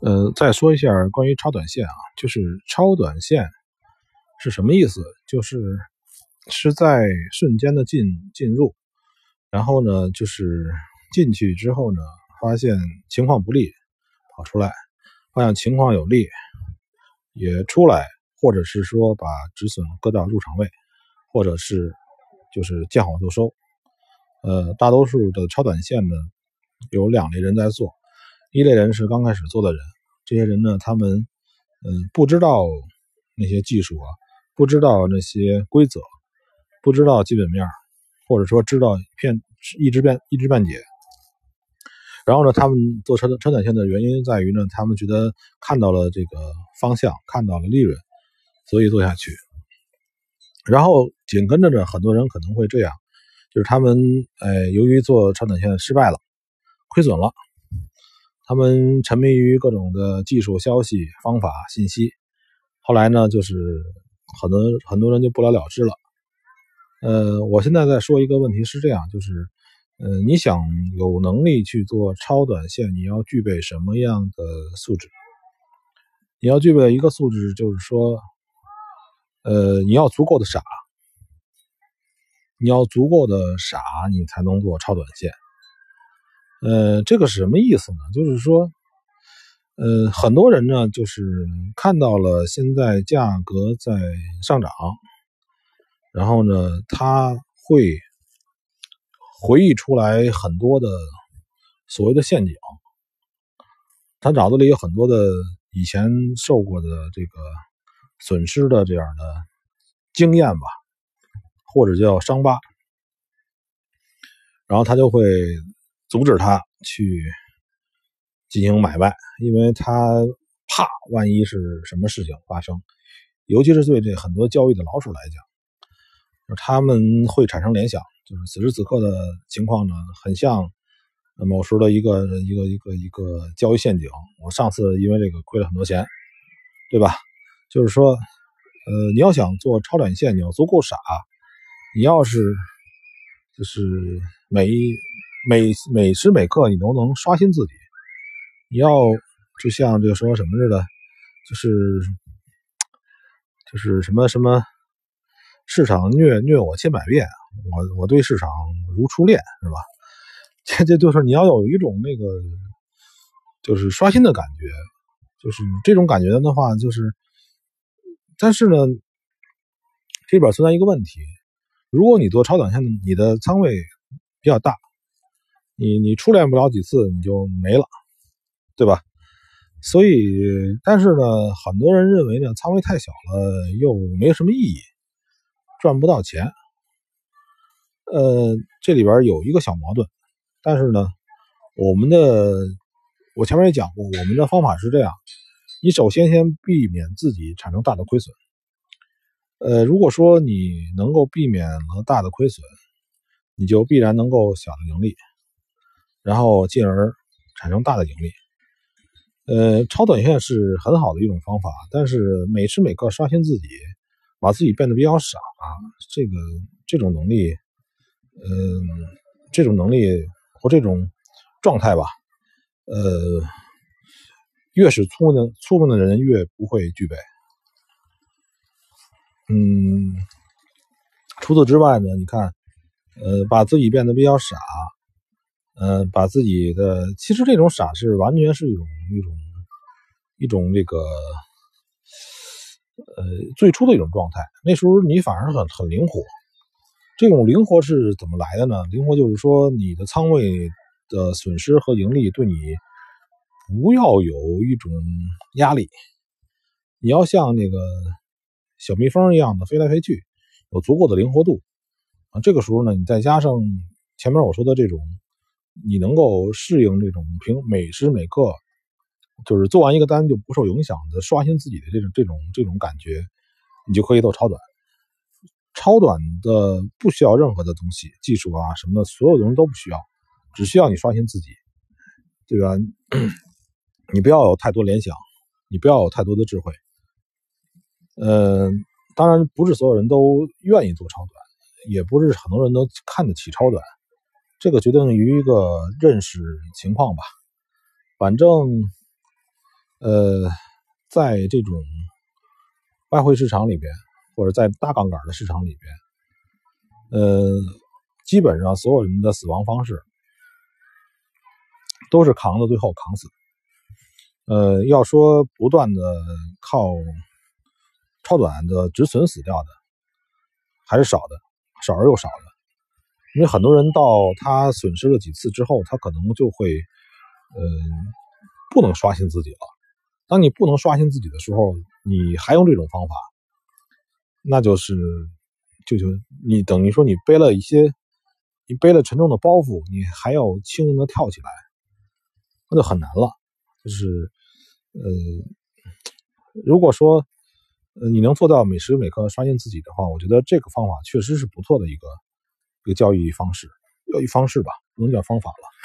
呃，再说一下关于超短线啊，就是超短线是什么意思？就是是在瞬间的进进入，然后呢，就是进去之后呢，发现情况不利，跑出来，发现情况有利，也出来，或者是说把止损搁到入场位，或者是就是见好就收。呃，大多数的超短线呢，有两类人在做。一类人是刚开始做的人，这些人呢，他们嗯不知道那些技术啊，不知道那些规则，不知道基本面，或者说知道片一知半一知半解。然后呢，他们做车车短线的原因在于呢，他们觉得看到了这个方向，看到了利润，所以做下去。然后紧跟着呢，很多人可能会这样，就是他们呃由于做超短线失败了，亏损了。他们沉迷于各种的技术消息、方法、信息，后来呢，就是很多很多人就不了了之了。呃，我现在在说一个问题是这样，就是，呃，你想有能力去做超短线，你要具备什么样的素质？你要具备一个素质，就是说，呃，你要足够的傻，你要足够的傻，你才能做超短线。呃，这个是什么意思呢？就是说，呃，很多人呢，就是看到了现在价格在上涨，然后呢，他会回忆出来很多的所谓的陷阱，他脑子里有很多的以前受过的这个损失的这样的经验吧，或者叫伤疤，然后他就会。阻止他去进行买卖，因为他怕万一是什么事情发生，尤其是对这很多交易的老手来讲，他们会产生联想，就是此时此刻的情况呢，很像某时的一个一个一个一个交易陷阱。我上次因为这个亏了很多钱，对吧？就是说，呃，你要想做超短线，你要足够傻，你要是就是每一。每每时每刻，你都能刷新自己。你要就像这个说什么似的，就是就是什么什么市场虐虐我千百遍，我我对市场如初恋，是吧？这这就是你要有一种那个就是刷新的感觉，就是这种感觉的话，就是但是呢，这里边存在一个问题：如果你做超短线，你的仓位比较大。你你初练不了几次你就没了，对吧？所以，但是呢，很多人认为呢，仓位太小了又没什么意义，赚不到钱。呃，这里边有一个小矛盾，但是呢，我们的我前面也讲过，我们的方法是这样：你首先先避免自己产生大的亏损。呃，如果说你能够避免了大的亏损，你就必然能够小的盈利。然后进而产生大的盈利。呃，超短线是很好的一种方法，但是每时每刻刷新自己，把自己变得比较傻啊，这个这种能力，嗯，这种能力或这种状态吧，呃，越是聪明的聪明的人越不会具备。嗯，除此之外呢，你看，呃，把自己变得比较傻。呃，把自己的其实这种傻是完全是一种一种一种这个呃最初的一种状态。那时候你反而很很灵活。这种灵活是怎么来的呢？灵活就是说你的仓位的损失和盈利对你不要有一种压力，你要像那个小蜜蜂一样的飞来飞去，有足够的灵活度啊。这个时候呢，你再加上前面我说的这种。你能够适应这种平每时每刻，就是做完一个单就不受影响的刷新自己的这种这种这种感觉，你就可以做超短。超短的不需要任何的东西，技术啊什么的，所有的人都不需要，只需要你刷新自己，对吧？你不要有太多联想，你不要有太多的智慧。呃，当然不是所有人都愿意做超短，也不是很多人都看得起超短。这个决定于一个认识情况吧，反正呃，在这种外汇市场里边，或者在大杠杆的市场里边，呃，基本上所有人的死亡方式都是扛到最后扛死。呃，要说不断的靠超短的止损死掉的，还是少的，少而又少的。因为很多人到他损失了几次之后，他可能就会，呃，不能刷新自己了。当你不能刷新自己的时候，你还用这种方法，那就是，就就你等于说你背了一些，你背了沉重的包袱，你还要轻盈的跳起来，那就很难了。就是。呃，如果说呃你能做到每时每刻刷新自己的话，我觉得这个方法确实是不错的一个一个教育方式，教育方式吧，不能叫方法了。